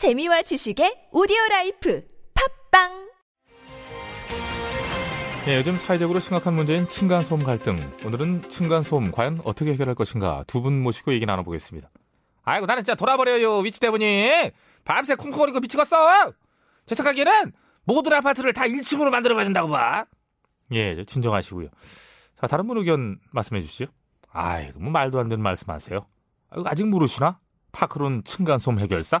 재미와 지식의 오디오 라이프 팟빵 예, 요즘 사회적으로 심각한 문제인 층간소음 갈등. 오늘은 층간소음 과연 어떻게 해결할 것인가 두 분 모시고 얘기 나눠보겠습니다. 아이고 나는 진짜 돌아버려요 윗집 때문에 밤새 쿵쿵거리고 미치겠어. 제 생각에는 모든 아파트를 다 1층으로 만들어봐야 된다고 봐. 예, 저 진정하시고요. 자 다른 분 의견 말씀해 주시죠. 아이고 뭐 말도 안 되는 말씀하세요. 아직 모르시나? 파크론 층간소음 해결사?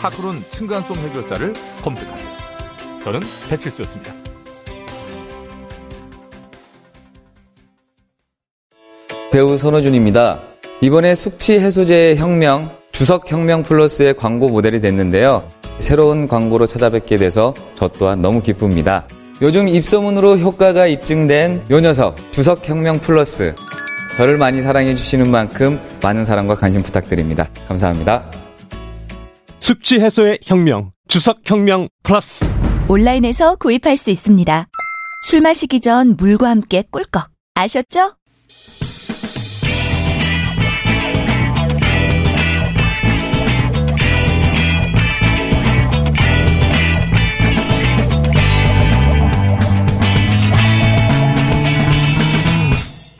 파크론 층간소음 해결사를 검색하세요. 저는 배칠수였습니다. 배우 손호준입니다. 이번에 숙취 해소제의 혁명, 주석 혁명 플러스의 광고 모델이 됐는데요. 새로운 광고로 찾아뵙게 돼서 저 또한 너무 기쁩니다. 요즘 입소문으로 효과가 입증된 요 녀석, 주석 혁명 플러스. 저를 많이 사랑해 주시는 만큼 많은 사랑과 관심 부탁드립니다. 감사합니다. 숙취 해소의 혁명, 주석 혁명 플러스. 온라인에서 구입할 수 있습니다. 술 마시기 전 물과 함께 꿀꺽 아셨죠?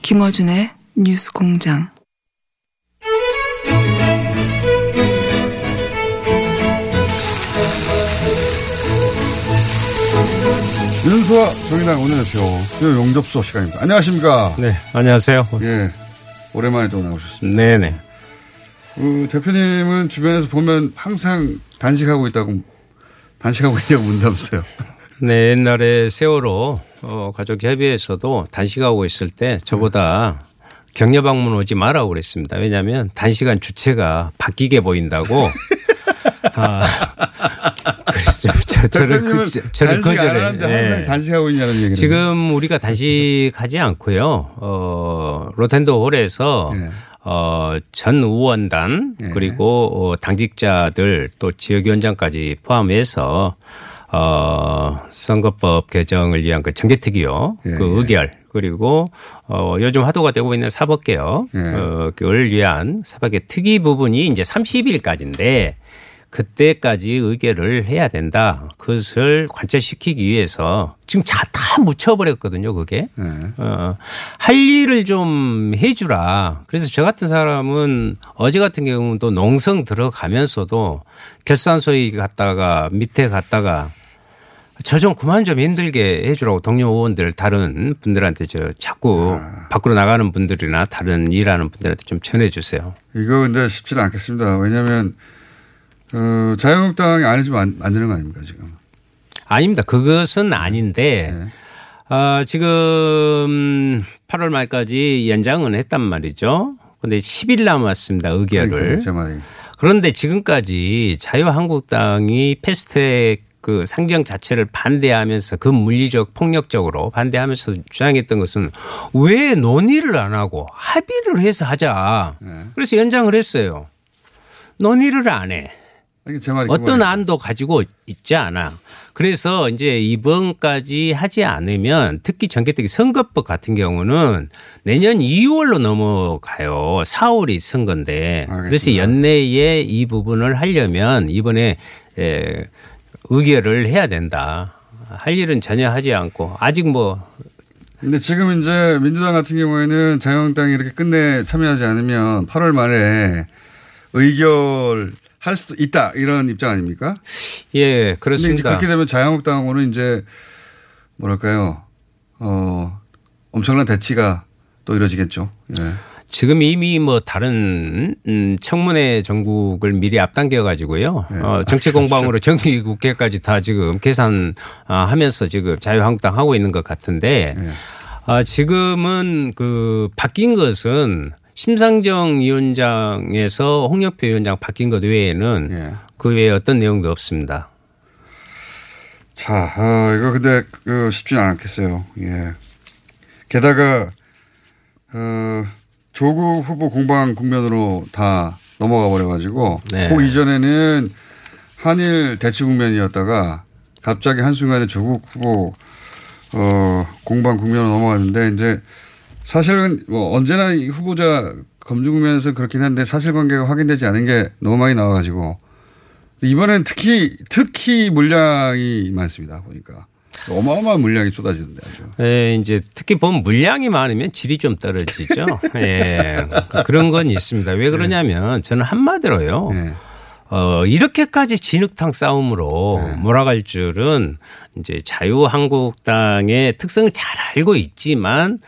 김어준의 뉴스 공장. 윤수와 정인아 오늘의 표 수요 용접소 시간입니다. 안녕하십니까? 네, 안녕하세요. 예. 오랜만에 또 나오셨습니다. 네네. 그 대표님은 주변에서 보면 항상 단식하고 있다고, 단식하고 있냐고 묻는다면서요. 네, 옛날에 세월호 어, 가족 협의회에서도 단식하고 있을 때 저보다 격려 방문 오지 마라고 그랬습니다. 왜냐하면 단식한 주체가 바뀌게 보인다고. 아, 저, 저를 그, 저를 거절해. 하는데 항상 예. 단식하고 있냐는 얘기를. 지금 우리가 단식하지 않고요. 어, 로텐도 홀에서 예. 어, 전 의원단 예. 그리고 어, 당직자들 또 지역위원장까지 포함해서 어, 선거법 개정을 위한 그 정개특위요. 예, 그 예. 의결 그리고 어, 요즘 화두가 되고 있는 사법개혁 예. 어, 그걸 위한 사법개혁 특위 부분이 이제 30일까지인데 그때까지 의결을 해야 된다. 그것을 관철시키기 위해서 지금 자, 다 묻혀버렸거든요, 그게. 예. 어, 할 일을 좀 해주라. 그래서 저 같은 사람은 어제 같은 경우는 또 농성 들어가면서도 결산소에 갔다가 밑에 갔다가 저좀 그만 좀 힘들게 해주라고 동료 의원들 다른 분들한테 저 자꾸 밖으로 나가는 분들이나 다른 일하는 분들한테 좀 전해주세요. 이거 근데 쉽지는 않겠습니다. 왜냐면, 어, 자유한국당이 안 해주면 안, 안 되는 거 아닙니까, 지금. 아닙니다. 그것은 아닌데 네. 어, 지금 8월 말까지 연장은 했단 말이죠. 근데 10일 남았습니다. 의결을. 말이. 그런데 지금까지 자유한국당이 패스트트랙 그 상정 자체를 반대하면서 그 물리적 폭력적으로 반대하면서 주장했던 것은 왜 논의를 안 하고 합의를 해서 하자. 네. 그래서 연장을 했어요. 논의를 안 해. 어떤. 안도 가지고 있지 않아. 그래서 이제 이번까지 하지 않으면 특히 전개특위 선거법 같은 경우는 내년 2월로 넘어가요. 4월이 선거인데. 그래서. 연내에 이 부분을 하려면 이번에 에, 의결을 해야 된다. 할 일은 전혀 하지 않고 아직 뭐 근데 지금 이제 민주당 같은 경우에는 자유한국당이 이렇게 끝내 참여하지 않으면 8월 말에 의결 할 수도 있다 이런 입장 아닙니까? 예, 그렇습니다. 그렇게 되면 자유한국당하고는 이제 뭐랄까요, 어 엄청난 대치가 또 이루어지겠죠. 예. 지금 이미 뭐 다른 음 청문회 전국을 미리 앞당겨 가지고요. 네. 어 정치 공방으로 정기 국회까지 다 지금 계산하면서 지금 자유한국당 하고 있는 것 같은데 네. 아 지금은 그 바뀐 것은 심상정 위원장에서 홍영표 위원장 바뀐 것 외에는 예. 그 외에 어떤 내용도 없습니다. 자, 아, 이거 근데 그 쉽지는 않겠어요. 예. 게다가 어, 조국 후보 공방 국면으로 다 넘어가 버려가지고 네. 그 이전에는 한일 대치 국면이었다가 갑자기 한순간에 조국 후보 어, 공방 국면으로 넘어갔는데 이제 사실은 뭐 언제나 이 후보자 검증 국면에서 그렇긴 한데 사실관계가 확인되지 않은 게 너무 많이 나와가지고 이번엔 특히 특히 물량이 많습니다 보니까 어마어마한 물량이 쏟아지는데 아주. 예, 이제 특히 보면 물량이 많으면 질이 좀 떨어지죠. 예. 그런 건 있습니다. 왜 그러냐면 저는 한마디로요. 네. 어, 이렇게까지 진흙탕 싸움으로 네. 몰아갈 줄은 이제 자유한국당의 특성을 잘 알고 있지만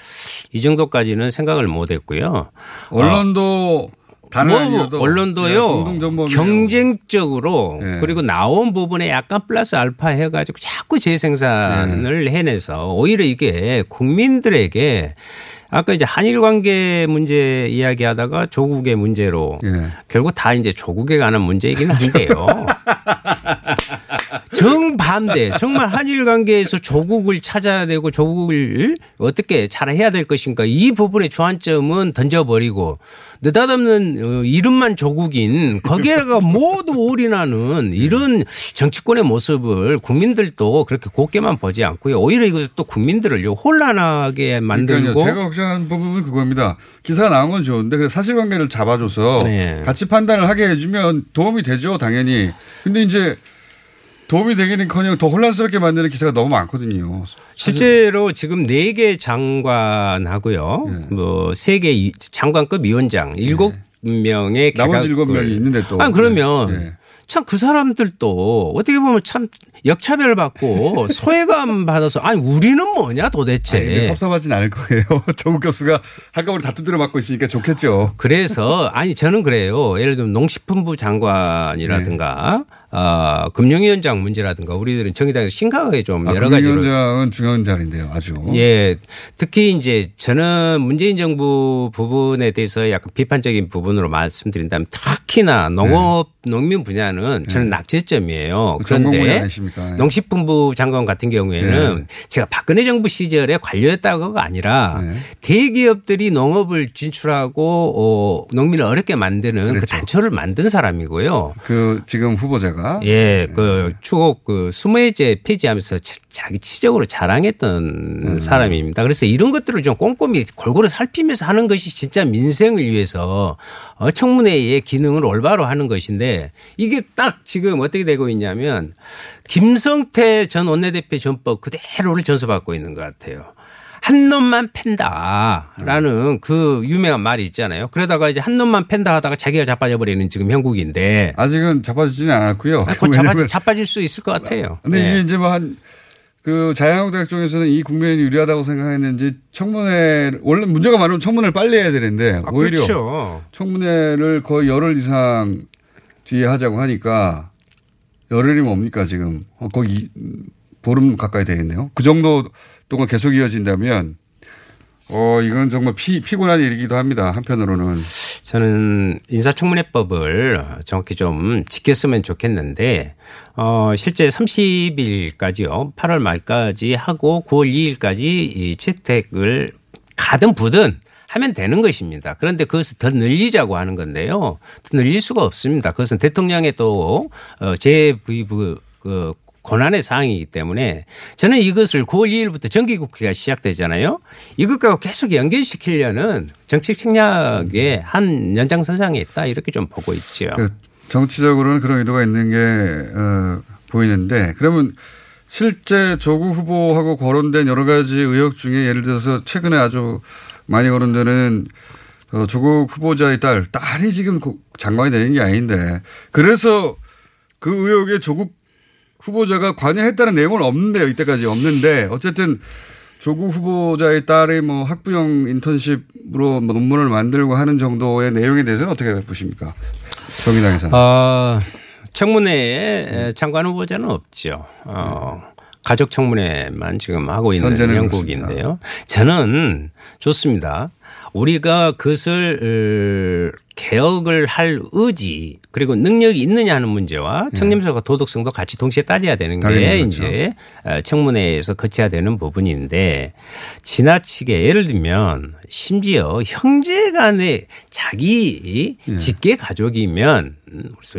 이 정도까지는 생각을 못 했고요. 언론도 다른 뭐 아니어도 언론도요 공동정범이에요. 경쟁적으로 네. 그리고 나온 부분에 약간 플러스 알파 해가지고 자꾸 재생산을 네. 해내서 오히려 이게 국민들에게 아까 이제 한일 관계 문제 이야기하다가 조국의 문제로 예. 결국 다 이제 조국에 관한 문제이긴 한데요. 정반대. 정말 한일 관계에서 조국을 찾아야 되고 조국을 어떻게 잘해야 될 것인가 이 부분의 주안점은 던져버리고 느닷없는 어, 이름만 조국인 거기에다가 모두 올인하는 이런 정치권의 모습을 국민들도 그렇게 곱게만 보지 않고요. 오히려 이것을 또 국민들을 혼란하게 만들고 그러니까요. 제가 걱정하는 부분은 그겁니다. 기사가 나온 건 좋은데 그 사실관계를 잡아줘서 네. 같이 판단을 하게 해주면 도움이 되죠, 당연히. 근데 이제 도움이 되기는커녕 더 혼란스럽게 만드는 기사가 너무 많거든요. 실제로 지금 네 개 장관하고요. 네. 뭐세 개 장관급 위원장 일곱 명의 나머지 일곱 명이 있는데 또. 아니 그러면 네. 참그 사람들도 어떻게 보면 참 역차별 받고 소외감 받아서 아니 우리는 뭐냐 도대체. 아니, 섭섭하진 않을 거예요. 조국 교수가 한꺼번에 다 두드려 맞고 있으니까 좋겠죠. 그래서 아니 저는 그래요. 예를 들면 농식품부 장관이라든가 네. 어, 금융위원장 문제라든가 우리들은 정의당에서 심각하게 좀 아, 여러 가지로 금융위원장은 중요한 자리인데요, 아주. 예. 특히 이제 저는 문재인 정부 부분에 대해서 약간 비판적인 부분으로 말씀드린다면 특히나 농업, 농민 분야는 저는 낙제점이에요. 그 전공 분야 그런데? 네. 농식품부 장관 같은 경우에는 네. 제가 박근혜 정부 시절에 관료였다고가 아니라 네. 대기업들이 농업을 진출하고 어, 농민을 어렵게 만드는 그 그렇죠. 단초를 만든 사람이고요. 그 지금 후보자가 예, 그 추곡 그 수모해제 폐지하면서 치- 자기 치적으로 자랑했던 사람입니다. 그래서 이런 것들을 좀 꼼꼼히 골고루 살피면서 하는 것이 진짜 민생을 위해서 어, 청문회의 기능을 올바로 하는 것인데 이게 딱 지금 어떻게 되고 있냐면 김성태 전 원내대표 전법 그대로를 전수받고 있는 것 같아요. 한 놈만 팬다라는 그 유명한 말이 있잖아요. 그러다가 이제 한 놈만 팬다 하다가 자기가 자빠져 버리는 지금 형국인데 아직은 자빠지지는 않았고요. 곧 자빠질, 왜냐면 자빠질 수 있을 것 같아요. 근데 네. 이게 이제 뭐한 그 자유한국당 쪽에서는 이 국면이 유리하다고 생각했는지 청문회 원래 문제가 많으면 청문회를 빨리 해야 되는데 아, 오히려 그렇죠. 청문회를 거의 열흘 이상 뒤에 하자고 하니까 열흘이 뭡니까 지금 이- 보름 가까이 되겠네요. 그 정도 동안 계속 이어진다면 어 이건 정말 피, 피곤한 일이기도 합니다. 한편으로는 저는 인사청문회법을 정확히 좀 지켰으면 좋겠는데 어 실제 30일까지요. 8월 말까지 하고 9월 2일까지 이 채택을 가든 부든 하면 되는 것입니다. 그런데 그것을 더 늘리자고 하는 건데요. 더 늘릴 수가 없습니다. 그것은 대통령의 또 어, 재부의부 그 권한의 사항이기 때문에 저는 이것을 9월 2일부터 정기국회가 시작되잖아요. 이것과 계속 연결시키려는 정책 책략의 한 연장선상에 있다 이렇게 좀 보고 있죠. 그 정치적으로는 그런 의도가 있는 게 어, 보이는데 그러면 실제 조국 후보하고 거론된 여러 가지 의혹 중에 예를 들어서 최근에 아주 많이 거론되는 어, 조국 후보자의 딸 딸이 지금 고- 장관이 되는 게 아닌데 그래서 그 의혹에 조국 후보자가 관여했다는 내용은 없는데요. 이때까지 없는데 어쨌든 조국 후보자의 딸이 뭐 학부형 인턴십으로 뭐 논문을 만들고 하는 정도의 내용에 대해서는 어떻게 보십니까? 정의당에서는. 어, 청문회에 장관 후보자는 없죠. 어, 가족 청문회만 지금 하고 있는 영국인데요. 저는 좋습니다. 우리가 그것을 어, 개혁을 할 의지 그리고 능력이 있느냐 하는 문제와 청렴성과 도덕성도 같이 동시에 따져야 되는 게 그렇죠. 이제 어, 청문회에서 거쳐야 되는 부분인데 지나치게 예를 들면 심지어 형제 간에 자기 예. 직계 가족이면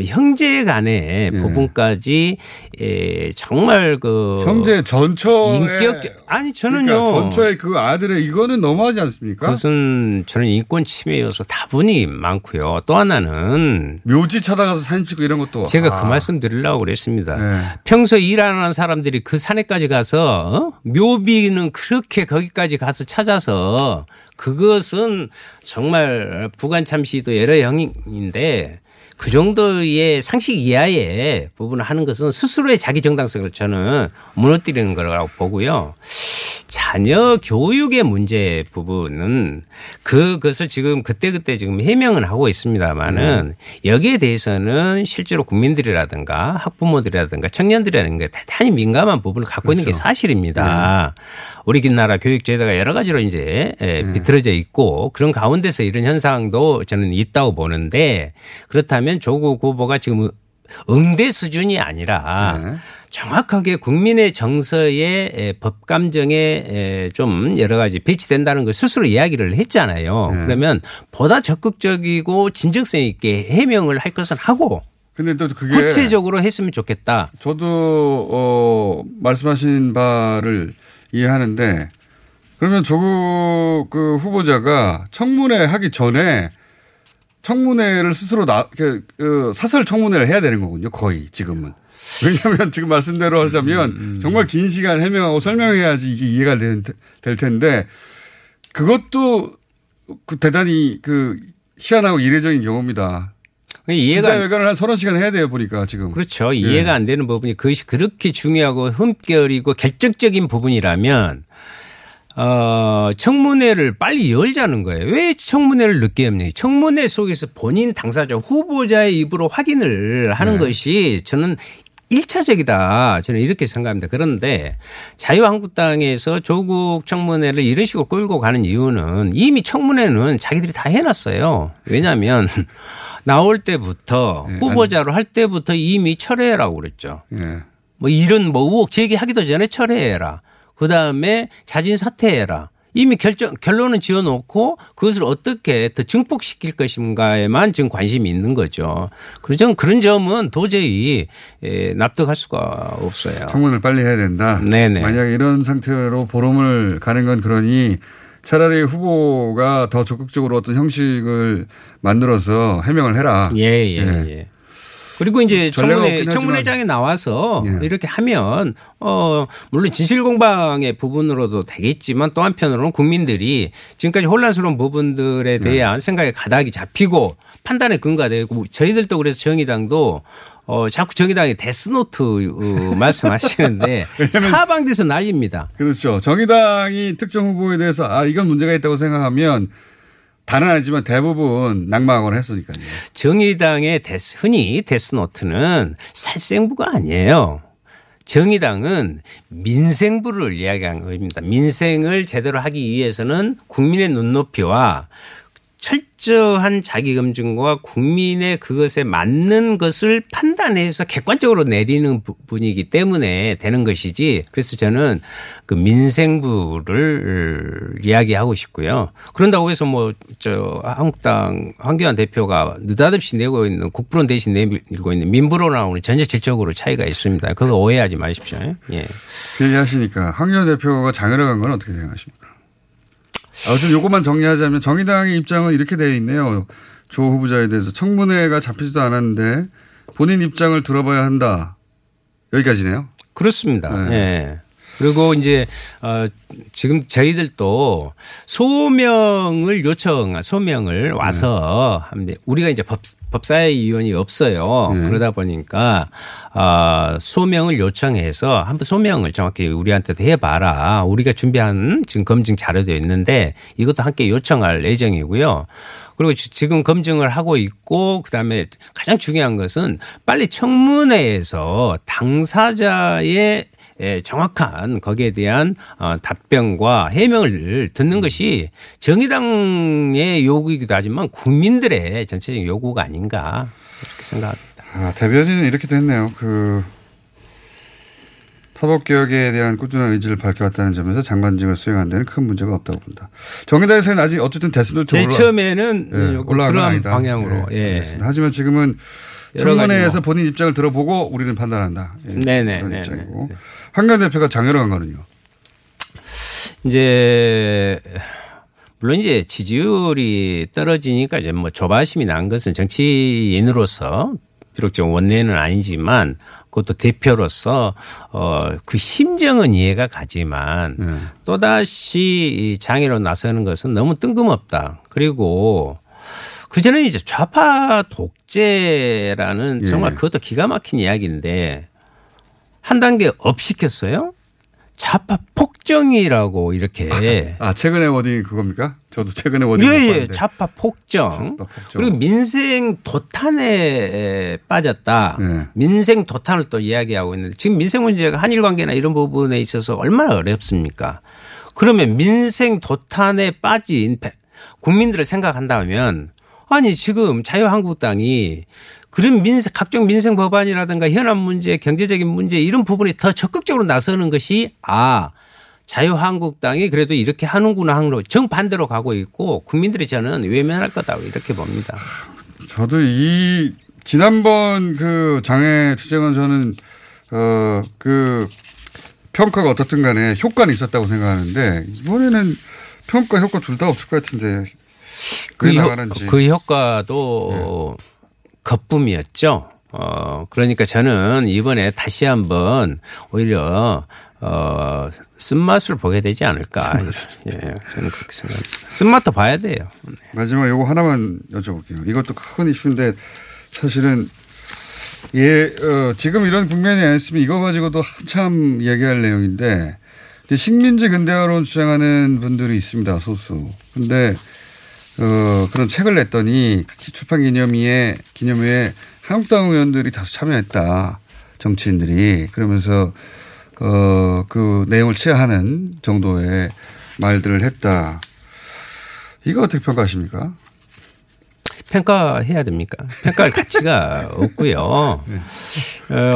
형제 간의 예. 부분까지 에, 정말 그 형제 전처의 인격적 아니 저는요 그러니까 전처의 그 아들의 이거는 너무하지 않습니까? 그것은 저는 인권 침해여서 다분히 많고요. 또 하나는 묘지 찾아가서 사진 찍고 이런 것도 제가 아. 그 말씀 드리려고 그랬습니다. 네. 평소 일하는 사람들이 그 산에까지 가서 어? 묘비는 그렇게 거기까지 가서 찾아서 그것은 정말 부관 참시도 여러 형인데 그 정도의 상식 이하의 부분을 하는 것은 스스로의 자기 정당성을 저는 무너뜨리는 거라고 보고요. 자녀 교육의 문제 부분은 그것을 지금 그때그때 지금 해명은 하고 있습니다만은 여기에 대해서는 실제로 국민들이라든가 학부모들이라든가 청년들이라든가 대단히 민감한 부분을 갖고 있는 게 사실입니다. 우리나라 교육 제도가 여러 가지로 이제 에, 비틀어져 있고 그런 가운데서 이런 현상도 저는 있다고 보는데 그렇다면 조국 후보가 지금 응대 수준이 아니라 네. 정확하게 국민의 정서에 에, 법 감정에 에, 좀 여러 가지 배치된다는 걸 스스로 이야기를 했잖아요. 네. 그러면 보다 적극적이고 진정성 있게 해명을 할 것은 하고 근데 또 그게 구체적으로 했으면 좋겠다. 저도 어 말씀하신 바를 이해하는데 그러면 조국 그 후보자가 청문회 하기 전에 청문회를 스스로 나, 그, 그 사설 청문회를 해야 되는 거군요. 거의 지금은. 왜냐하면 지금 말씀대로 하자면 정말 긴 시간 해명하고 설명해야지 이게 이해가 될, 될 텐데 그것도 그 대단히 그 희한하고 이례적인 경우입니다. 이해가 기자회견을 한 서너 시간 해야 돼요 보니까 지금. 그렇죠. 이해가 안 되는 부분이 그것이 그렇게 중요하고 흠결이고 결정적인 부분이라면 어, 청문회를 빨리 열자는 거예요. 왜 청문회를 늦게 합니까? 청문회 속에서 본인 당사자 후보자의 입으로 확인을 하는 것이 저는 1차적이다. 저는 이렇게 생각합니다. 그런데 자유한국당에서 조국 청문회를 이런 식으로 끌고 가는 이유는 이미 청문회는 자기들이 다 해놨어요. 왜냐하면 나올 때부터 후보자로 할 때부터 이미 철회라고 그랬죠. 예. 뭐 이런 뭐 의혹 제기하기도 전에 철회해라. 그 다음에 자진 사퇴해라. 이미 결정, 결론은 지어 놓고 그것을 어떻게 더 증폭시킬 것인가에만 지금 관심이 있는 거죠. 그래서 그런 점은 도저히 에, 납득할 수가 없어요. 청문을 빨리 해야 된다. 네네. 만약 이런 상태로 보름을 가는 건 그러니 차라리 후보가 더 적극적으로 어떤 형식을 만들어서 해명을 해라. 예, 예, 예. 그리고 이제 청문회, 청문회장에 나와서 예. 이렇게 하면 어 물론 진실 공방의 부분으로도 되겠지만 또 한편으로는 국민들이 지금까지 혼란스러운 부분들에 네. 대한 생각의 가닥이 잡히고 판단에 근거되고 저희들도 그래서 정의당도 어 자꾸 정의당이 데스노트 어, 말씀하시는데 사방돼서 난립니다. 그렇죠. 정의당이 특정 후보에 대해서 아 이건 문제가 있다고 생각하면 다는 아니지만 대부분 낙마하거나 했으니까요. 정의당의 데스, 흔히 데스노트는 살생부가 아니에요. 정의당은 민생부를 이야기한 겁니다. 민생을 제대로 하기 위해서는 국민의 눈높이와 철저한 자기 검증과 국민의 그것에 맞는 것을 판단해서 객관적으로 내리는 분이기 때문에 되는 것이지. 그래서 저는 그 민생부를 이야기하고 싶고요. 그런다고 해서 뭐 저 한국당 황교안 대표가 느닷없이 내고 있는 국부론 대신 내밀고 있는 민부론하고는 전혀 질적으로 차이가 있습니다. 그거 오해하지 마십시오. 예. 그 얘기 하시니까 황교안 대표가 장애를 간 건 어떻게 생각하십니까? 아, 좀 요것만 정리하자면 정의당의 입장은 이렇게 되어 있네요. 조 후보자에 대해서 청문회가 잡히지도 않았는데 본인 입장을 들어봐야 한다. 여기까지네요. 그렇습니다. 네. 예. 그리고 이제 어 지금 저희들도 소명을 요청 소명을 와서 합니다. 우리가 이제 법 법사위원이 없어요. 네. 그러다 보니까 아 소명을 요청해서 한번 소명을 정확히 우리한테도 해 봐라. 우리가 준비한 지금 검증 자료도 있는데 이것도 함께 요청할 예정이고요. 그리고 지- 지금 검증을 하고 있고 그다음에 가장 중요한 것은 빨리 청문회에서 당사자의 예, 정확한 거기에 대한 어, 답변과 해명을 듣는 것이 정의당의 요구이기도 하지만 국민들의 전체적인 요구가 아닌가 이렇게 생각합니다. 아, 대변인은 이렇게 됐네요. 그 사법개혁에 대한 꾸준한 의지를 밝혀왔다는 점에서 장관직을 수행한 데는 큰 문제가 없다고 본다. 정의당에서는 아직 어쨌든 대선도 제일 처음에는 예, 예, 올라간 건 그런 아니다. 방향으로 예, 예. 하지만 지금은 청문회에서 뭐. 본인 입장을 들어보고 우리는 판단한다. 예, 네네, 그런 네네. 입장이고 황 교안 대표가 장애로한 거는요. 이제 물론 이제 지지율이 떨어지니까 이제 뭐 조바심이 난 것은 정치인으로서 비록 좀 원내는 아니지만 그것도 대표로서 어그 심정은 이해가 가지만 네. 또다시 이 장외로 나서는 것은 너무 뜬금없다. 그리고 그 전에는 이제 좌파 독재라는 예. 정말 그것도 기가 막힌 이야기인데 한 단계 up 시켰어요. 좌파 폭정이라고 이렇게 아 최근에 wording 그겁니까? 저도 최근에 wording 못 예예 봤는데. 좌파 폭정. 좌파 폭정. 그리고 민생 도탄에 빠졌다. 네. 민생 도탄을 또 이야기하고 있는데 지금 민생 문제가 한일 관계나 이런 부분에 있어서 얼마나 어렵습니까? 그러면 민생 도탄에 빠진 배- 국민들을 생각한다면 아니 지금 자유한국당이 그런 민생 각종 민생 법안이라든가 현안 문제, 경제적인 문제 이런 부분에 더 적극적으로 나서는 것이 아 자유한국당이 그래도 이렇게 하는구나 하는 정반대로 가고 있고 국민들이 저는 외면할 거다 이렇게 봅니다. 저도 이 지난번 그 장애 투쟁은 저는 어 그 평가가 어떻든 간에 효과는 있었다고 생각하는데 이번에는 평가 효과 둘 다 없을 것 같은데 그, 왜 효, 나가는지 그 효과도 거품이었죠. 어, 그러니까 저는 이번에 다시 한번 오히려 어, 쓴맛을 보게 되지 않을까. 예, 저는 그렇게 생각합니다. 쓴맛도 봐야 돼요. 마지막 요거 하나만 여쭤볼게요. 이것도 큰 이슈인데 사실은 예, 어, 지금 이런 국면이 아니었으면 이거 가지고도 한참 얘기할 내용인데 식민지 근대화론 주장하는 분들이 있습니다. 소수. 근데 어, 그런 책을 냈더니 출판 기념회에 기념회에 한국당 의원들이 다수 참여했다. 정치인들이 그러면서 어, 그 내용을 취하하는 정도의 말들을 했다. 이거 어떻게 평가하십니까? 평가해야 됩니까? 평가할 가치가 없고요. 어,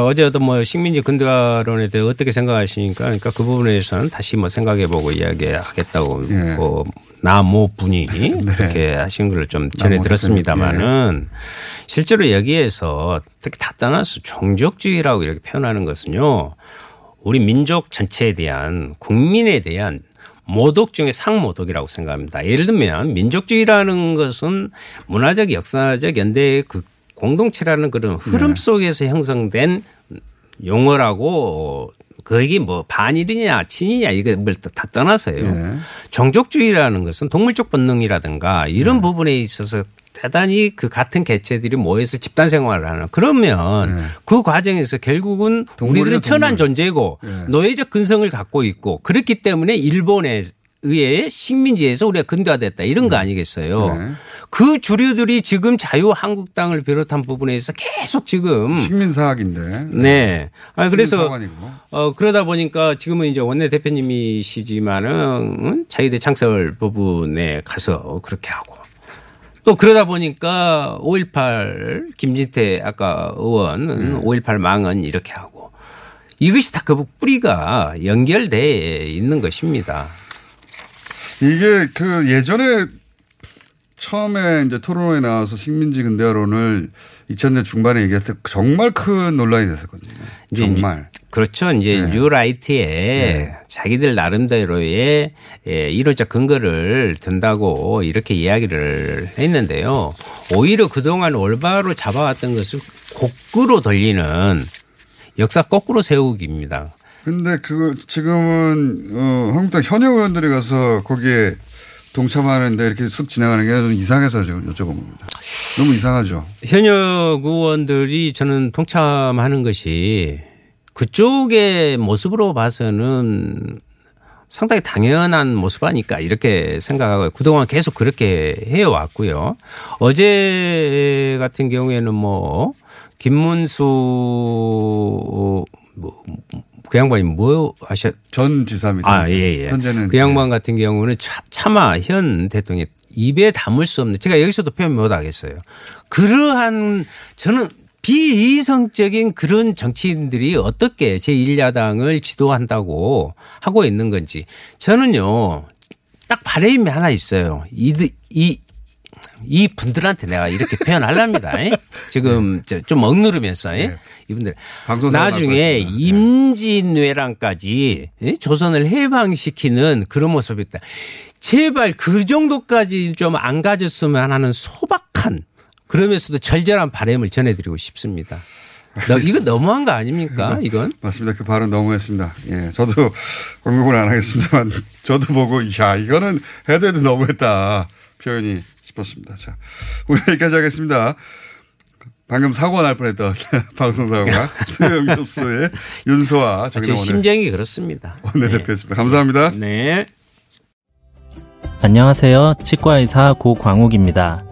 어제도 뭐 식민지 근대화론에 대해 어떻게 생각하시니까 그러니까 그 부분에서는 다시 뭐 생각해보고 이야기하겠다고 예. 그 나모 분이 그렇게 하신 걸 좀 전에 나모 들었습니다마는 실제로 여기에서 특히 다 떠나서 종족주의라고 이렇게 표현하는 것은요. 우리 민족 전체에 대한 국민에 대한 모독 중에 상모독이라고 생각합니다. 예를 들면 민족주의라는 것은 문화적, 역사적, 연대의 그 공동체라는 그런 흐름 속에서 형성된 용어라고 그게 뭐 반일이냐 친이냐 이걸 다 떠나서요. 네. 종족주의라는 것은 동물적 본능이라든가 이런 네. 부분에 있어서 대단히 그 같은 개체들이 모여서 집단 생활을 하는 그러면 그 과정에서 결국은 네. 우리들은 천한. 존재고 네. 노예적 근성을 갖고 있고 그렇기 때문에 일본에 의해 식민지에서 우리가 근대화됐다 이런 거 아니겠어요. 네. 그 주류들이 지금 자유한국당을 비롯한 부분에서 계속 지금 식민사학인데. 네. 아 그래서. 어 그러다 보니까 지금은 이제 원내 대표님이시지만은 응? 자유대 창설 부분에 가서 그렇게 하고 또 그러다 보니까 5.18 김진태 아까 의원 5.18 망은 이렇게 하고 이것이 다 그 뿌리가 연결돼 있는 것입니다. 이게 그 예전에 처음에 이제 토론회에 나와서 식민지 근대화론을 2000년 중반에 얘기할 때 정말 큰 논란이 됐었거든요. 정말. 그렇죠. 이제 네. 뉴라이트에 자기들 나름대로의 예, 이론적 근거를 든다고 이렇게 이야기를 했는데요. 오히려 그동안 올바로 잡아왔던 것을 거꾸로 돌리는 역사 거꾸로 세우기입니다. 근데 그 지금은 어 한국당 현역 의원들이 가서 거기에 동참하는데 이렇게 쓱 지나가는 게 좀 이상해서 지금 여쭤본 겁니다. 너무 이상하죠. 현역 의원들이 저는 동참하는 것이 그쪽의 모습으로 봐서는 상당히 당연한 모습 아닐까 이렇게 생각하고 그동안 계속 그렇게 해왔고요. 어제 같은 경우에는 뭐 김문수 뭐 그 양반이 뭐 하셨? 전 지사입니다. 아, 예, 예. 현재는 그 양반 같은 경우는 차, 차마 현 대통령 입에 담을 수 없는 제가 여기서도 표현 못 하겠어요. 그러한 저는 비이성적인 그런 정치인들이 어떻게 제1야당을 지도한다고 하고 있는 건지 저는요 딱 바람이 하나 있어요. 이, 이, 이 분들한테 내가 이렇게 표현하랍니다. 지금 좀 억누르면서 이분들 방송사고 나중에 날 것입니다. 임진왜란까지 예? 조선을 해방시키는 그런 모습이 있다. 제발 그 정도까지 좀 안 가졌으면 하는 소박한 그러면서도 절절한 바람을 전해드리고 싶습니다. 너, 이거 너무한 거 아닙니까? 이건 맞습니다. 그 발언 너무했습니다. 예, 저도 공격을 안 하겠습니다만 저도 보고 야 이거는 해도 해도 너무했다 표현이 싶었습니다. 자, 오늘 여기까지 하겠습니다. 방금 사고 날 뻔했던 방송사고가 수영협소의 윤소아 제 정의원 심정이 그렇습니다. 원내대표였습니다. 감사합니다. 네. 안녕하세요. 치과의사 고광욱입니다.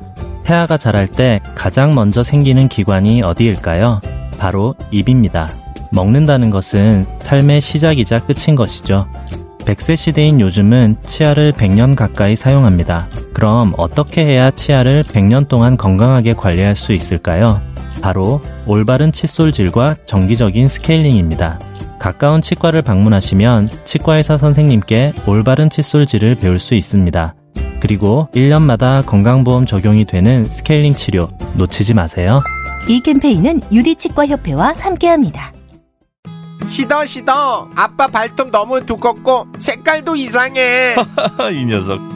태아가 자랄 때 가장 먼저 생기는 기관이 어디일까요? 바로 입입니다. 먹는다는 것은 삶의 시작이자 끝인 것이죠. 100세 시대인 요즘은 치아를 100년 가까이 사용합니다. 그럼 어떻게 해야 치아를 100년 동안 건강하게 관리할 수 있을까요? 바로 올바른 칫솔질과 정기적인 스케일링입니다. 가까운 치과를 방문하시면 치과의사 선생님께 올바른 칫솔질을 배울 수 있습니다. 그리고 1년마다 건강보험 적용이 되는 스케일링 치료 놓치지 마세요. 이 캠페인은 유디치과협회와 함께합니다. 시더 시더 아빠 발톱 너무 두껍고 색깔도 이상해 이 녀석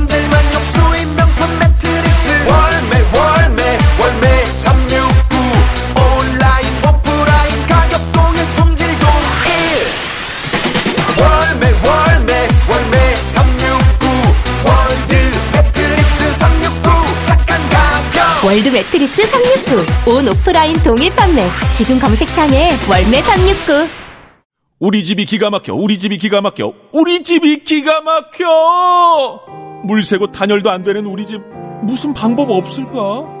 월드 매트리스 369. 온 오프라인 동일 판매. 지금 검색창에 월매 369. 우리 집이 기가 막혀, 우리 집이 기가 막혀, 우리 집이 기가 막혀! 물 새고 단열도 안 되는 우리 집, 무슨 방법 없을까?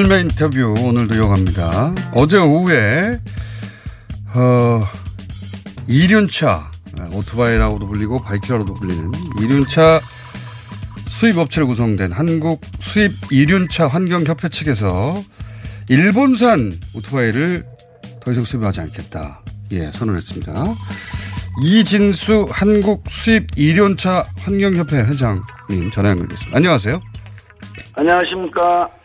불매 인터뷰 오늘도 이어갑니다. 어제 오후에 어, 이륜차 오토바이라고도 불리고 바이크라고도 불리는 이륜차 수입업체로 구성된 한국 수입 이륜차 환경협회 측에서 일본산 오토바이를 더 이상 수입하지 않겠다. 예, 선언했습니다. 이진수 한국 수입 이륜차 환경협회 회장님 전화 연결됐습니다. 안녕하세요. 안녕하십니까.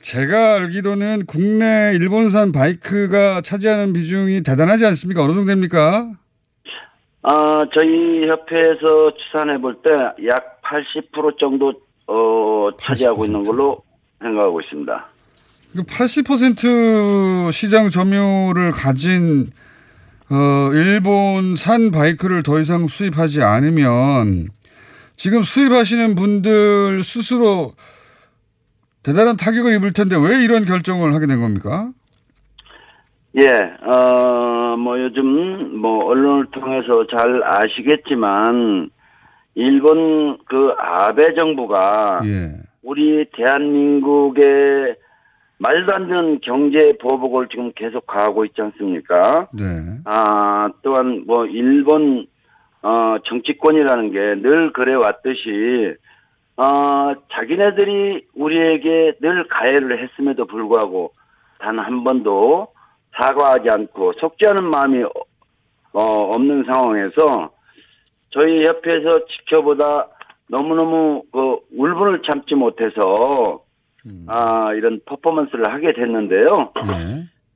제가 알기로는 국내 일본산 바이크가 차지하는 비중이 대단하지 않습니까? 어느 정도 됩니까? 아, 저희 협회에서 추산해 볼 때 약 80% 정도 어, 차지하고 80%? 있는 걸로 생각하고 있습니다. 80% 시장 점유를 가진 어, 일본산 바이크를 더 이상 수입하지 않으면 지금 수입하시는 분들 스스로 대단한 타격을 입을 텐데 왜 이런 결정을 하게 된 겁니까? 예, 어, 뭐 요즘 뭐 언론을 통해서 잘 아시겠지만 일본 그 아베 정부가 예. 우리 대한민국의 말도 안 되는 경제 보복을 지금 계속 가하고 있지 않습니까? 네. 아, 또한 뭐 일본 어 정치권이라는 게 늘 그래 왔듯이 어, 자기네들이 우리에게 늘 가해를 했음에도 불구하고 단 한 번도 사과하지 않고 않은 마음이 어, 어, 없는 상황에서 저희 협회에서 지켜보다 너무너무 그 울분을 참지 못해서 아, 이런 퍼포먼스를 하게 됐는데요.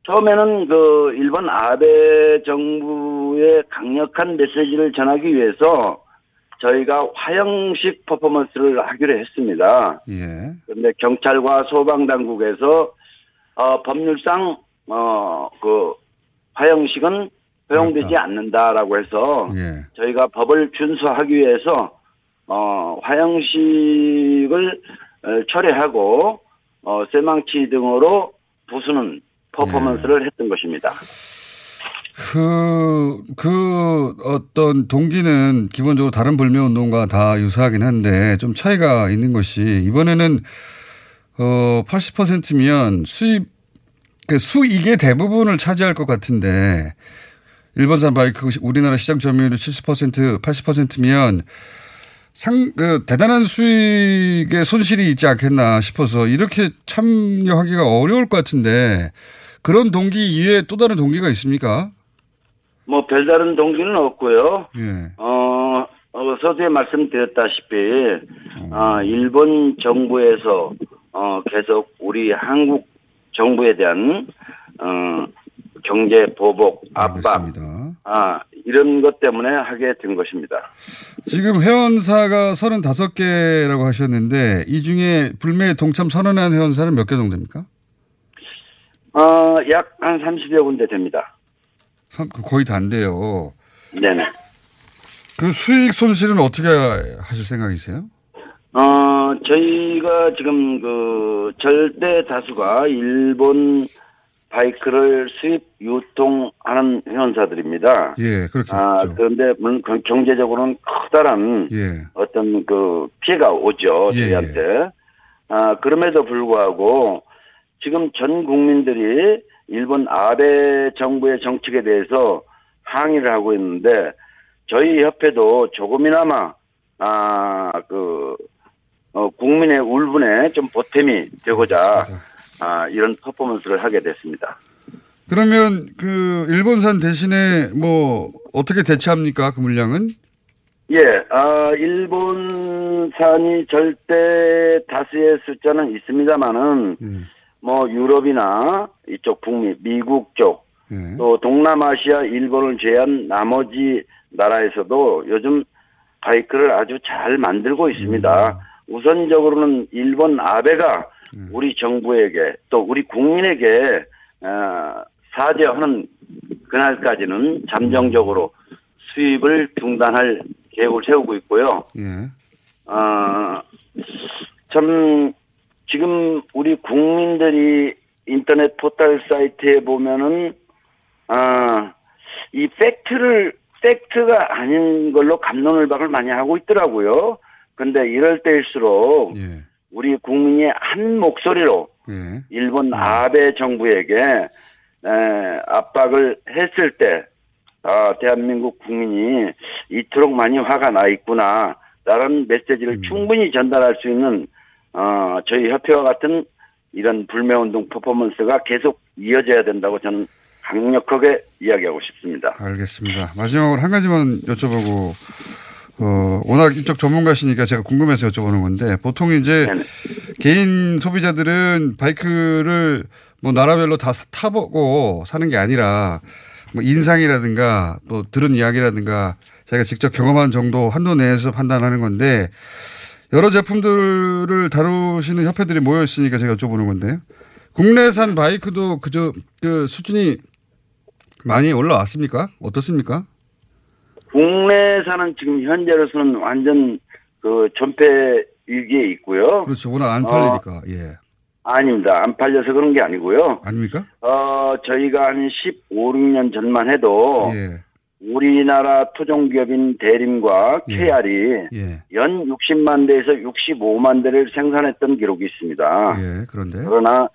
처음에는 그 일본 아베 정부의 강력한 메시지를 전하기 위해서 저희가 화형식 퍼포먼스를 하기로 했습니다. 예. 그런데 경찰과 소방 당국에서 어, 법률상 어, 그 화형식은 허용되지 않는다라고 해서 예. 저희가 법을 준수하기 위해서 어, 화형식을 어, 철회하고 어, 쇠망치 등으로 부수는 퍼포먼스를 했던 것입니다. 그, 그 어떤 동기는 기본적으로 다른 불매운동과 다 유사하긴 한데 좀 차이가 있는 것이 이번에는 어, 80%면 수입, 그 수익의 대부분을 차지할 것 같은데 일본산 바이크 우리나라 시장 점유율이 70% 80%면 상, 그, 대단한 수익의 손실이 있지 않겠나 싶어서 이렇게 참여하기가 어려울 것 같은데 그런 동기 이외에 또 다른 동기가 있습니까? 뭐 별다른 동기는 없고요. 예. 어, 어, 서두에 말씀드렸다시피, 어, 일본 정부에서, 어, 계속 우리 한국 정부에 대한, 어, 경제 보복, 압박, 아, 이런 것 때문에 하게 된 것입니다. 지금 회원사가 35개라고 하셨는데 이 중에 불매에 동참 선언한 회원사는 몇 개 정도 됩니까? 어, 약한 30여 군데 됩니다. 선- 거의 다인데요. 네네. 그 수익 손실은 어떻게 하실 생각이세요? 어, 저희가 지금 그 절대 다수가 일본 바이크를 수입 유통하는 회원사들입니다. 예, 그렇게 아, 그런데 물론 그 경제적으로는 커다란 예. 어떤 그 피해가 오죠, 예, 저희한테. 아, 그럼에도 불구하고 지금 전 국민들이 일본 아베 정부의 정책에 대해서 항의를 하고 있는데 저희 협회도 조금이나마 아, 그 어, 국민의 울분에 좀 보탬이 되고자 아, 이런 퍼포먼스를 하게 됐습니다. 그러면 그 일본산 대신에 뭐 어떻게 대체합니까? 그 물량은? 예, 아, 일본산이 절대 다수의 숫자는 있습니다만은, 뭐, 유럽이나 이쪽 북미, 미국 쪽, 또 동남아시아, 일본을 제외한 나머지 나라에서도 요즘 바이크를 아주 잘 만들고 있습니다. 우선적으로는 일본 아베가 우리 정부에게 또 우리 국민에게 어, 사죄하는 그날까지는 잠정적으로 수입을 중단할 계획을 세우고 있고요. 예. 어, 참 지금 우리 국민들이 인터넷 포털 사이트에 보면은 아, 이 팩트를 팩트가 아닌 걸로 감론을 박을 많이 하고 있더라고요. 근데 이럴 때일수록 우리 국민이 한 목소리로 일본 아베 정부에게 에, 압박을 했을 때 아, 대한민국 국민이 이토록 많이 화가 나 있구나. 라는 메시지를 충분히 전달할 수 있는 어, 저희 협회와 같은 이런 불매운동 퍼포먼스가 계속 이어져야 된다고 저는 강력하게 이야기하고 싶습니다. 알겠습니다. 마지막으로 한 가지만 여쭤보고 어, 워낙 이쪽 전문가시니까 제가 궁금해서 여쭤보는 건데 보통 이제 개인 소비자들은 바이크를 뭐 나라별로 다 사- 타보고 사는 게 아니라 뭐 인상이라든가 뭐 들은 이야기라든가 자기가 직접 경험한 정도 한도 내에서 판단하는 건데 여러 제품들을 다루시는 협회들이 모여 있으니까 제가 여쭤보는 건데요. 국내산 바이크도 그저 그 수준이 많이 올라왔습니까? 어떻습니까? 국내산은 지금 현재로서는 완전 그 전폐 위기에 있고요. 그렇죠. 워낙 안 어, 팔리니까. 예. 아닙니다. 안 팔려서 그런 게 아니고요. 아닙니까? 어, 저희가 한 15, 16년 전만 해도 예. 우리나라 토종기업인 대림과 KR이 예. 연 60만 대에서 65만 대를 생산했던 기록이 있습니다. 예. 그런데 그러나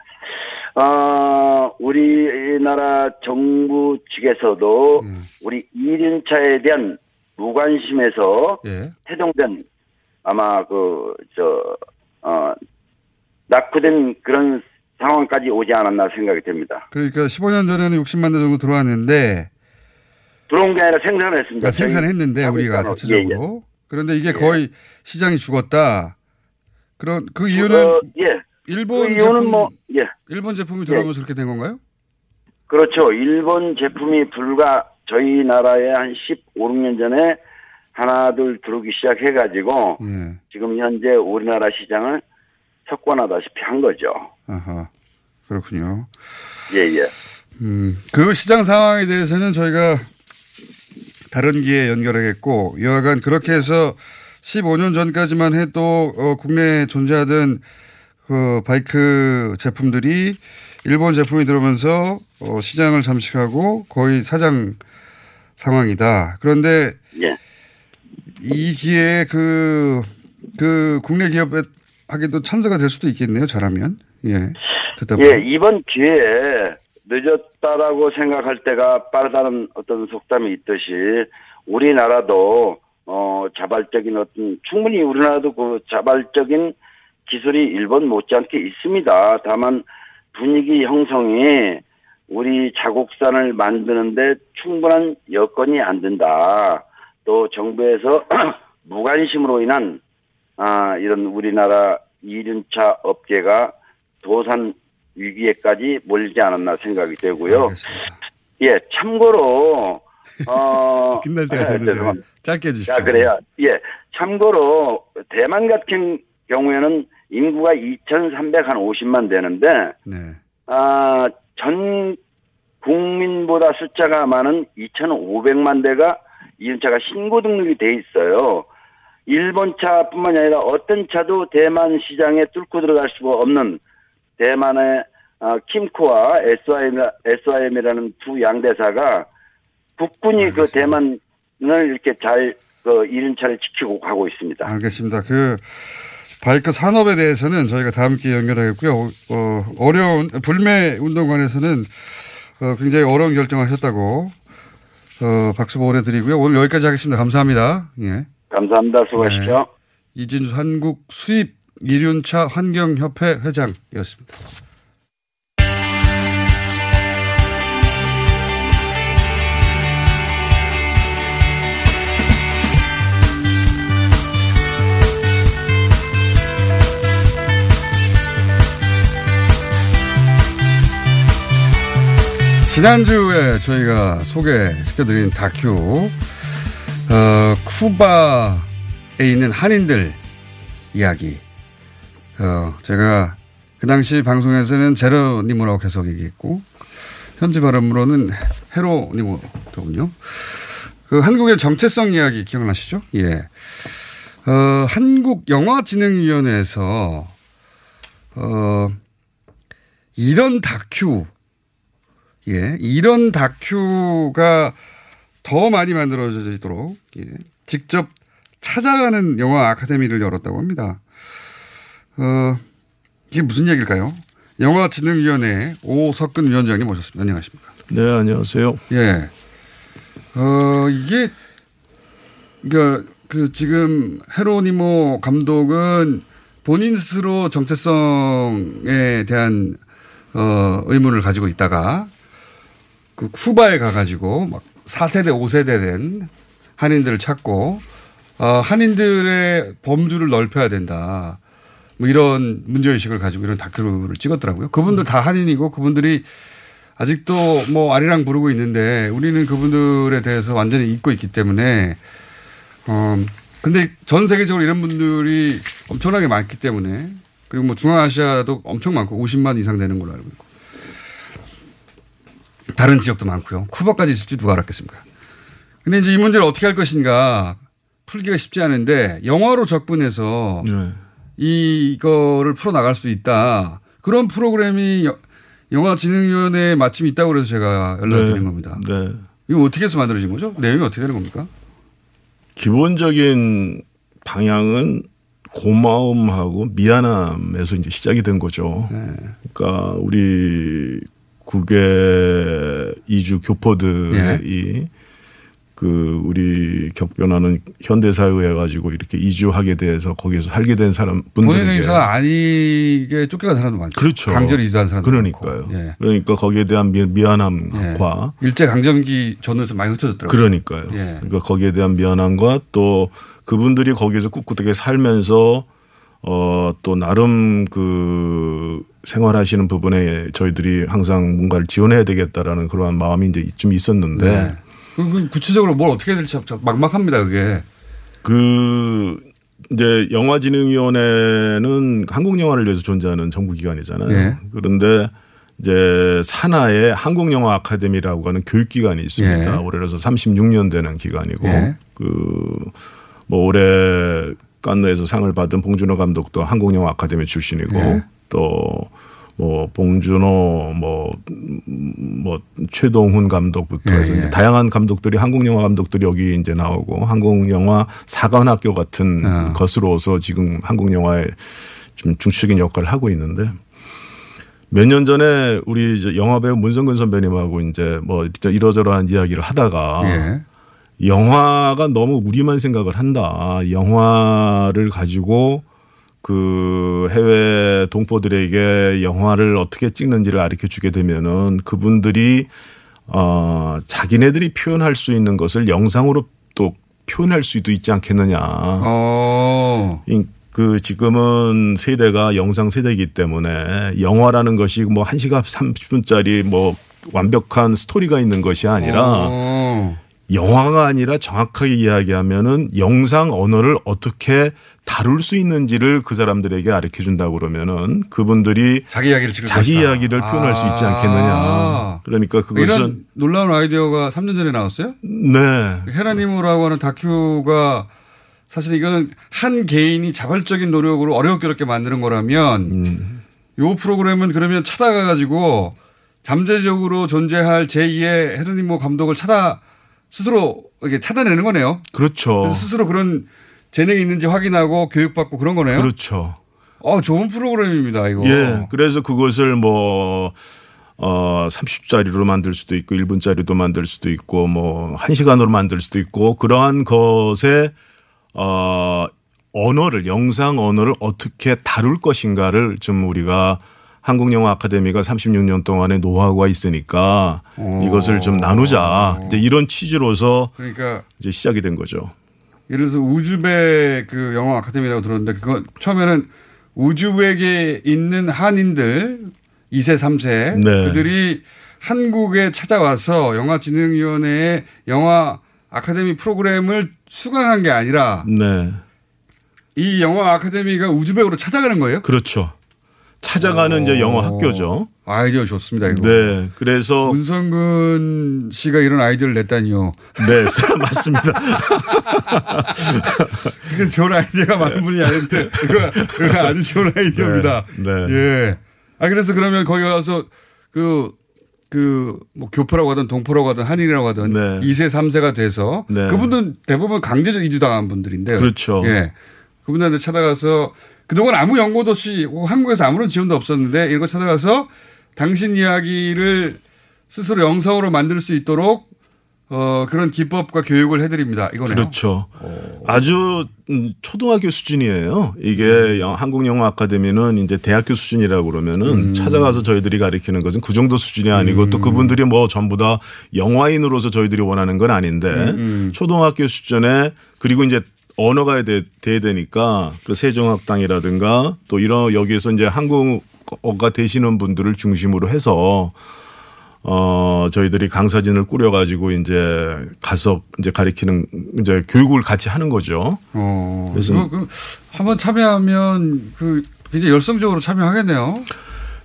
어, 우리나라 정부 측에서도 우리 1인차에 대한 무관심에서 예. 태동된 아마 그, 저, 어, 낙후된 그런 상황까지 오지 않았나 생각이 됩니다. 그러니까 15년 전에는 60만 대 정도 들어왔는데 들어온 게 아니라 생산을 했습니다. 그러니까 생산했는데 우리가. 자체적으로 그런데 이게 예. 거의 시장이 죽었다. 그런 그 이유는 어, 예. 일본 그 이유는 제품 뭐, 예. 일본 제품이 들어오면서 그렇게 된 건가요? 그렇죠. 일본 제품이 불과 저희 나라에 한 15, 16년 전에 하나둘 들어오기 시작해가지고 예. 지금 현재 우리나라 시장을 석권하다시피 한 거죠. 아하. 그렇군요. 예, 예. 음, 그 시장 상황에 대해서는 저희가 다른 기회에 연결하겠고, 여하간 그렇게 해서 15년 전까지만 해도 어, 국내에 존재하던 그 바이크 제품들이 일본 제품이 들어오면서 어, 시장을 잠식하고 거의 사장 상황이다. 그런데 예. 이 기회에 그, 그 국내 기업에 하기도 찬스가 될 수도 있겠네요. 잘하면. 예. 듣다 보면. 예, 이번 기회에 늦었다라고 생각할 때가 빠르다는 어떤 속담이 있듯이 우리나라도 어 자발적인 어떤 충분히 우리나라도 그 자발적인 기술이 일본 못지않게 있습니다. 다만 분위기 형성이 우리 자국산을 만드는데 충분한 여건이 안 된다. 또 정부에서 무관심으로 인한 아 이런 우리나라 이륜차 업계가 도산 위기에까지 몰지 않았나 생각이 되고요. 예, 참고로 어 끝날 때가 아, 죄송합니다. 짧게 해주십시오. 자, 그래요. 예. 참고로 대만 같은 경우에는 인구가 2,350만 되는데 네. 아, 전 국민보다 숫자가 많은 2,500만 대가 이륜차가 신고 등록이 돼 있어요. 일본 차뿐만이 아니라 어떤 차도 대만 시장에 뚫고 들어갈 수가 없는 대만의 어, 킴코와 SYM, SYM이라는 두 양대사가 국군이 그 대만을 이렇게 잘, 그 이륜차를 지키고 가고 있습니다. 알겠습니다. 그 바이크 산업에 대해서는 저희가 다음 기회에 연결하겠고요. 어, 어려운 불매 운동관에서는 어, 굉장히 어려운 결정하셨다고 어, 박수 보내드리고요. 오늘 여기까지 하겠습니다. 감사합니다. 예. 감사합니다. 수고하십시오. 네. 이진수 한국 수입 이륜차 환경협회 회장이었습니다. 지난주에 저희가 소개시켜드린 다큐, 어, 쿠바에 있는 한인들 이야기. 어, 제가 그 당시 방송에서는 제로니모라고 계속 얘기했고, 현지 발음으로는 헤로니모더군요. 그 한국의 정체성 이야기 기억나시죠? 예. 어, 한국영화진흥위원회에서, 어, 이런 다큐, 예, 이런 다큐가 더 많이 만들어지도록 예, 직접 찾아가는 영화 아카데미를 열었다고 합니다. 어, 이게 무슨 얘기일까요? 영화진흥위원회 오석근 위원장님 모셨습니다. 안녕하십니까? 네, 안녕하세요. 예. 어, 이게, 그러니까 그 지금 헤로니모 감독은 본인 스스로 정체성에 대한 어, 의문을 가지고 있다가 그 쿠바에 가가지고 막 4세대, 5세대 된 한인들을 찾고 어, 한인들의 범주를 넓혀야 된다. 뭐 이런 문제의식을 가지고 이런 다큐를 찍었더라고요. 그분들 다 한인이고 그분들이 아직도 뭐 아리랑 부르고 있는데 우리는 그분들에 대해서 완전히 잊고 있기 때문에 어 근데 전 세계적으로 이런 분들이 엄청나게 많기 때문에 그리고 뭐 중앙아시아도 엄청 많고 50만 이상 되는 걸로 알고 있고 다른 지역도 많고요. 쿠바까지 있을 줄 누가 알았겠습니까? 근데 이제 이 문제를 어떻게 할 것인가 풀기가 쉽지 않은데 영화로 접근해서 이거를 풀어 나갈 수 있다. 그런 프로그램이 여- 영화진흥위원회에 마침 있다고 그래서 제가 연락을 네. 드린 겁니다. 네. 이거 어떻게 해서 만들어진 거죠? 내용이 어떻게 되는 겁니까? 기본적인 방향은 고마움하고 미안함에서 이제 시작이 된 거죠. 네. 그러니까 우리 국외 이주 교포들이 예. 그 우리 격변하는 현대 사회에 가지고 이렇게 이주하게 돼서 거기서 살게 된 사람 본인 분들에게 의사 아니게 쫓겨간 사람도 많죠. 그렇죠. 강제로 이주한 사람도 그러니까요. 예. 그러니까 거기에 대한 미- 미안함과 일제 강점기 전후에서 많이 흩어졌더라고요. 그러니까요. 예. 그러니까 거기에 대한 미안함과 또 그분들이 거기서 꿋꿋하게 살면서 어 또 나름 그 생활하시는 부분에 저희들이 항상 뭔가를 지원해야 되겠다라는 그러한 마음이 이제 좀 있었는데 네. 구체적으로 뭘 어떻게 해야 될지 막막합니다. 그게. 그 이제 영화진흥위원회는 한국 영화를 위해서 존재하는 정부 기관이잖아요. 예. 그런데 이제 산하에 한국영화 아카데미라고 하는 교육기관이 있습니다. 예. 올해로서 36년 되는 기관이고 예. 그뭐 올해 깐느에서 상을 받은 봉준호 감독도 한국영화 아카데미 출신이고 예. 또뭐 봉준호 뭐뭐 최동훈 감독부터 해서 예, 예. 다양한 감독들이 한국 영화 감독들이 여기 이제 나오고 한국 영화 사관학교 같은 어. 것으로서 지금 한국 영화에 좀 중추적인 역할을 하고 있는데 몇 년 전에 우리 영화배우 문성근 선배님하고 이제 뭐 이러저러한 이야기를 하다가 예. 영화가 너무 우리만 생각을 한다. 영화를 가지고 그 해외 동포들에게 영화를 어떻게 찍는지를 가르쳐 주게 되면은 그분들이 어 자기네들이 표현할 수 있는 것을 영상으로 또 표현할 수도 있지 않겠느냐. 어. 이- 그 지금은 세대가 영상 세대이기 때문에 영화라는 것이 뭐 1시간 30분짜리 뭐 완벽한 스토리가 있는 것이 아니라 어. 영화가 아니라 정확하게 이야기하면은 영상 언어를 어떻게 다룰 수 있는지를 그 사람들에게 가르쳐 준다고 그러면은 그분들이 자기 이야기를 자기 것이다. 이야기를 표현할 수 있지 아. 않겠느냐. 그러니까 그것은 이런 놀라운 아이디어가 3년 전에 나왔어요? 네. 헤라니모라고 하는 다큐가 사실 이거는 한 개인이 자발적인 노력으로 어렵게 만드는 거라면 음. 요 프로그램은 그러면 찾아가 가지고 잠재적으로 존재할 제2의 헤르니모 감독을 찾아 스스로 이렇게 찾아내는 거네요. 그렇죠. 스스로 그런 재능이 있는지 확인하고 교육받고 그런 거네요. 그렇죠. 어, 좋은 프로그램입니다, 이거. 예. 그래서 그것을 뭐, 어, 30짜리로 만들 수도 있고 1분짜리도 만들 수도 있고 뭐 1시간으로 만들 수도 있고 그러한 것에 어, 언어를, 영상 언어를 어떻게 다룰 것인가를 좀 우리가 한국영화 아카데미가 36년 동안의 노하우가 있으니까 이것을 좀 나누자. 이제 이런 취지로서 그러니까 이제 시작이 된 거죠. 예를 들어서 우즈벡 그 영화 아카데미라고 들었는데 그건 처음에는 우즈벡에 있는 한인들 2세, 3세 네. 그들이 한국에 찾아와서 영화진흥위원회의 영화 아카데미 프로그램을 수강한 게 아니라 네. 이 영화 아카데미가 우즈벡으로 찾아가는 거예요? 그렇죠. 찾아가는 이제 영어 학교죠. 아이디어 좋습니다, 이거. 네. 그래서 문성근 씨가 이런 아이디어를 냈다니요. 네, 맞습니다. 이게 좋은 아이디어가 많은 분이 아닌데 이거, 이거 아주 좋은 아이디어입니다. 네. 예. 아 그래서 그러면 거기 가서 그 그뭐 교포라고 하든 동포라고 하든 한인이라고 하든 네. 2세 3세가 돼서 네. 그분들은 대부분 강제적 이주당한 분들인데 그렇죠. 예. 그분들한테 찾아가서 그동안 아무 연고도 없이 한국에서 아무런 지원도 없었는데 이거 찾아가서 당신 이야기를 스스로 영상으로 만들 수 있도록 어 그런 기법과 교육을 해드립니다. 이거네요. 그렇죠. 아주 음, 초등학교 수준이에요. 이게 영- 한국영화 아카데미는 이제 대학교 수준이라고 그러면은 찾아가서 저희들이 가리키는 것은 그 정도 수준이 아니고 또 그분들이 뭐 전부 다 영화인으로서 저희들이 원하는 건 아닌데 초등학교 수준에 그리고 이제 언어가 돼, 돼야 되니까 그 세종학당이라든가 또 이런 여기에서 이제 한국어가 되시는 분들을 중심으로 해서 어, 저희들이 강사진을 꾸려 가지고 이제 가서 이제 가리키는 이제 교육을 같이 하는 거죠. 어. 그래서 그래서 그, 한번 참여하면 그 굉장히 열성적으로 참여하겠네요.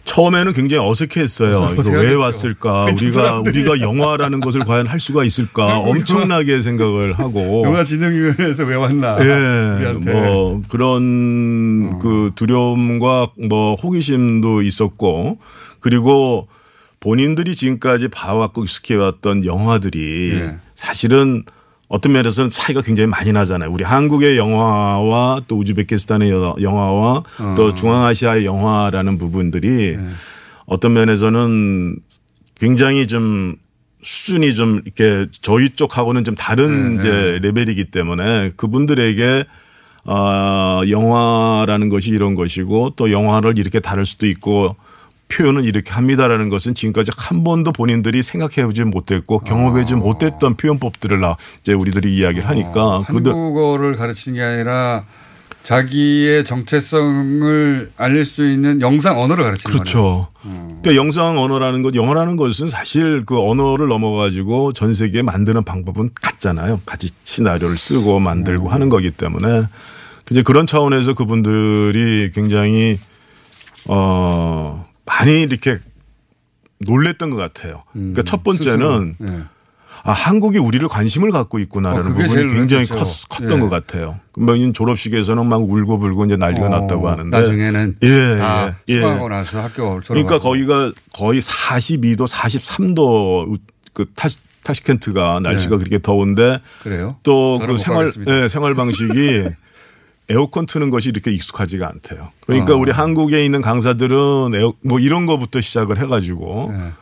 처음에는 굉장히 어색했어요. 이거 왜. 왔을까? 저 우리가. 우리가 영화라는 것을 과연 할 수가 있을까? 엄청나게 생각을 하고. 영화 진흥위원회에서 왜 왔나? 예, 우리한테. 뭐 그런 그 두려움과 뭐 호기심도 있었고 그리고 본인들이 지금까지 봐왔고 익숙해왔던 영화들이 예. 사실은 어떤 면에서는 차이가 굉장히 많이 나잖아요. 우리 한국의 영화와 또 우즈베키스탄의 여- 영화와 또 중앙아시아의 영화라는 부분들이 어떤 면에서는 굉장히 좀 수준이 좀 이렇게 저희 쪽하고는 좀 다른 네, 이제 레벨이기 때문에 그분들에게 어, 영화라는 것이 이런 것이고 또 영화를 이렇게 다룰 수도 있고 표현은 이렇게 합니다라는 것은 지금까지 한 번도 본인들이 생각해보지 못했고 경험해보지 못했던 표현법들을 나 이제 우리들이 이야기를 하니까 그들 한국어를 가르치는 게 아니라 자기의 정체성을 알릴 수 있는 영상 언어를 가르치는 그렇죠. 음. 그러니까 영상 언어라는 것, 영어라는 것은 사실 그 언어를 넘어가지고 전 세계에 만드는 방법은 같잖아요. 같이 시나리오를 쓰고 음. 만들고 하는 거기 때문에 이제 그런 차원에서 그분들이 굉장히 어 많이 이렇게 놀랬던 것 같아요. 그러니까 첫 번째는. 네. 아, 한국이 우리를 관심을 갖고 있구나라는 어, 그게 부분이 굉장히. 컸, 컸던 예. 것 같아요. 그러면 졸업식에서는 막 울고 불고 이제 난리가 어, 났다고 하는데. 나중에는 예, 다 예, 예. 수강하고 나서 학교. 그러니까 거기가 거의 42도, 43도 그 타, 타시켄트가 날씨가 네. 그렇게 더운데 그래요? 또그못 생활. 예, 생활 방식이 에어컨 트는 것이 이렇게 익숙하지가 않대요. 그러니까 어. 우리 한국에 있는 강사들은 에어, 뭐 이런 거부터 시작을 해가지고 네.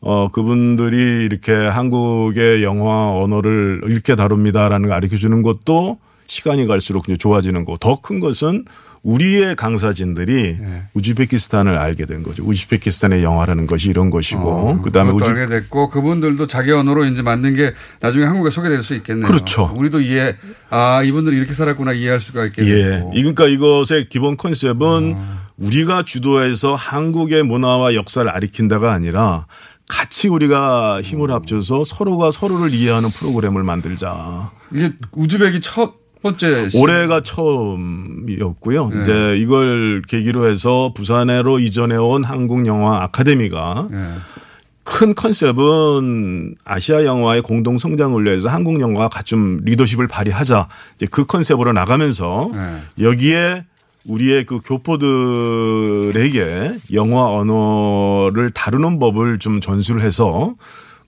어 그분들이 이렇게 한국의 영화 언어를 이렇게 다룹니다라는 걸 가르쳐 주는 것도 시간이 갈수록 이제 좋아지는 거. 더 큰 것은 우리의 강사진들이 네. 우즈베키스탄을 알게 된 거죠. 우즈베키스탄의 영화라는 것이 이런 것이고, 어, 그다음에 우즈 알게 됐고 그분들도 자기 언어로 이제 만든 게 나중에 한국에 소개될 수 있겠네요. 그렇죠. 우리도 이해 아 이분들이 이렇게 살았구나 이해할 수가 있게 예. 그러니까 이것의 기본 컨셉은 아. 우리가 주도해서 한국의 문화와 역사를 가리킨다가 아니라 같이 우리가 힘을 합쳐서 서로가 서로를 이해하는 프로그램을 만들자. 이게 우즈벡이 첫 번째 시- 올해가 처음이었고요. 네. 이제 이걸 계기로 해서 부산으로 이전해 온 한국 영화 아카데미가 네. 큰 컨셉은 아시아 영화의 공동 성장을 위해서 한국 영화가 갖춘 리더십을 발휘하자. 이제 그 컨셉으로 나가면서 네. 여기에 우리의 그 교포들에게 영화 언어를 다루는 법을 좀 전수를 해서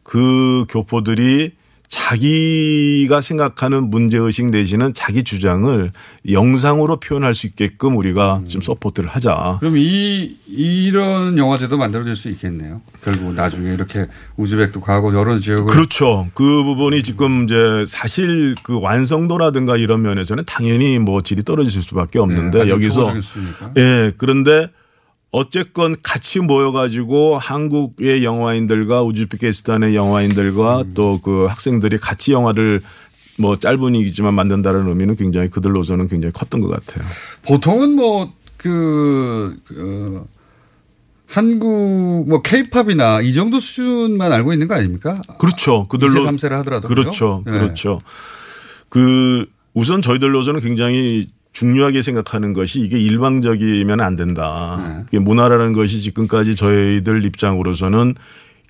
그 교포들이 자기가 생각하는 문제의식 내지는 자기 주장을 영상으로 표현할 수 있게끔 우리가 좀 support를 하자. 그럼 이 이런 영화제도 만들어질 수 있겠네요. 결국 나중에 이렇게 우즈벡도 가고 여러 지역을 그렇죠. 그 부분이 지금 이제 사실 그 완성도라든가 이런 면에서는 당연히 뭐 질이 떨어질 수밖에 없는데 네, 여기서. 예 그런데 어쨌건 같이 모여가지고 한국의 영화인들과 우즈베키스탄의 영화인들과 음. 또그 학생들이 같이 영화를 뭐 짧은 얘기지만 만든다는 의미는 굉장히 그들로서는 굉장히 컸던 것 같아요. 보통은 뭐그 그 한국 뭐 케이팝이나 이 정도 수준만 알고 있는 거 아닙니까? 그렇죠. 그들로 2세 3세를 하더라도 그렇죠. 그죠? 네. 그렇죠. 그 우선 저희들로서는 굉장히 중요하게 생각하는 것이 이게 일방적이면 안 된다. 네. 문화라는 것이 지금까지 저희들 입장으로서는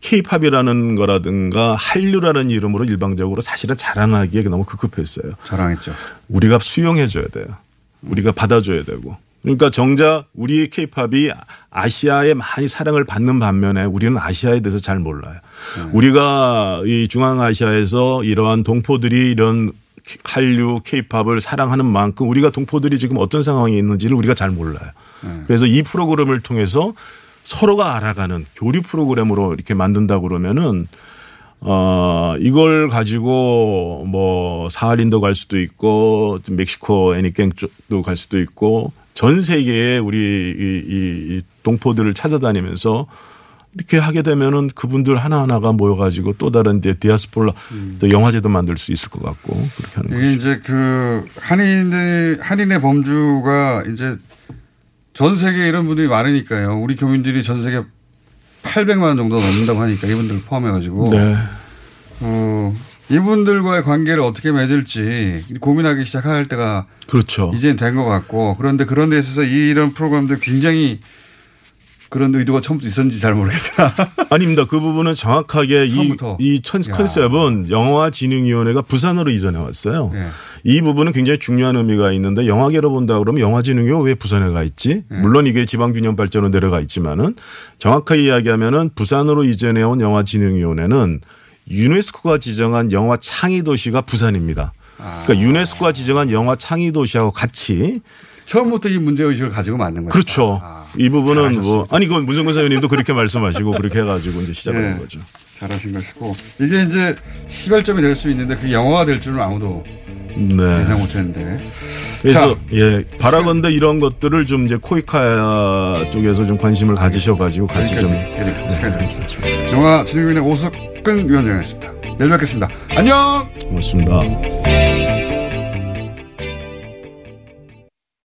케이팝이라는 거라든가 한류라는 이름으로 일방적으로 사실은 자랑하기에 너무 급급했어요. 자랑했죠. 우리가 수용해줘야 돼요. 우리가 받아줘야 되고. 그러니까 정작 우리의 케이팝이 아시아에 많이 사랑을 받는 반면에 우리는 아시아에 대해서 잘 몰라요. 우리가 이 중앙아시아에서 이러한 동포들이 이런 한류 케이팝을 사랑하는 만큼 우리가 동포들이 지금 어떤 상황에 있는지를 우리가 잘 몰라요. 그래서 이 프로그램을 통해서 서로가 알아가는 교류 프로그램으로 이렇게 만든다 그러면은 어, 이걸 가지고 뭐 사할린도 갈 수도 있고 좀 멕시코 애니깽 쪽도 갈 수도 있고 전 세계에 우리 이, 이, 이 동포들을 찾아다니면서 이렇게 하게 되면은 그분들 하나하나가 모여가지고 또 다른 데 디아스폴라 또 영화제도 만들 수 있을 것 같고 그렇게 하는 이게 이제 그 한인의 한인의 범주가 이제 전 세계 이런 분들이 많으니까요. 우리 교민들이 전 세계 800만 원 정도 넘는다고 하니까 이분들 포함해가지고 네. 어, 이분들과의 관계를 어떻게 맺을지 고민하기 시작할 때가 그렇죠. 이제는 된것 같고 그런데 그런 데 있어서 이런 프로그램들 굉장히 그런 의도가 처음부터 있었는지 잘 모르겠으나 아닙니다. 그 부분은 정확하게 이, 처음부터. 이. 컨셉은 영화진흥위원회가 부산으로 이전해 왔어요. 네. 이 부분은 굉장히 중요한 의미가 있는데 영화계로 본다 그러면 영화진흥위가 왜 부산에 가 있지? 네. 물론 이게 지방균형 발전으로 내려가 있지만은 정확하게 이야기하면은 부산으로 이전해 온 영화진흥위원회는 유네스코가 지정한 영화 창의 도시가 부산입니다. 아. 그러니까 유네스코가 지정한 영화 창의 도시하고 같이 처음부터 이 문제 의식을 가지고 만든 거죠. 그렇죠. 이 부분은 뭐. 아니 그건 문성근 사위님도 그렇게 말씀하시고 그렇게 해가지고 이제 시작을 네. 한 거죠. 잘하신 것이고 이게 이제 시발점이 될 수 있는데 그 영화가 될 줄은 아무도 네. 예상 못했는데. 그래서 자, 예 바라건대 이런 것들을 좀 이제 코이카 쪽에서 좀 관심을 가지셔가지고 같이 좀 됐습니다. 영화 진흥위원회 오석근 위원장이었습니다. 내일 뵙겠습니다. 안녕. 고맙습니다.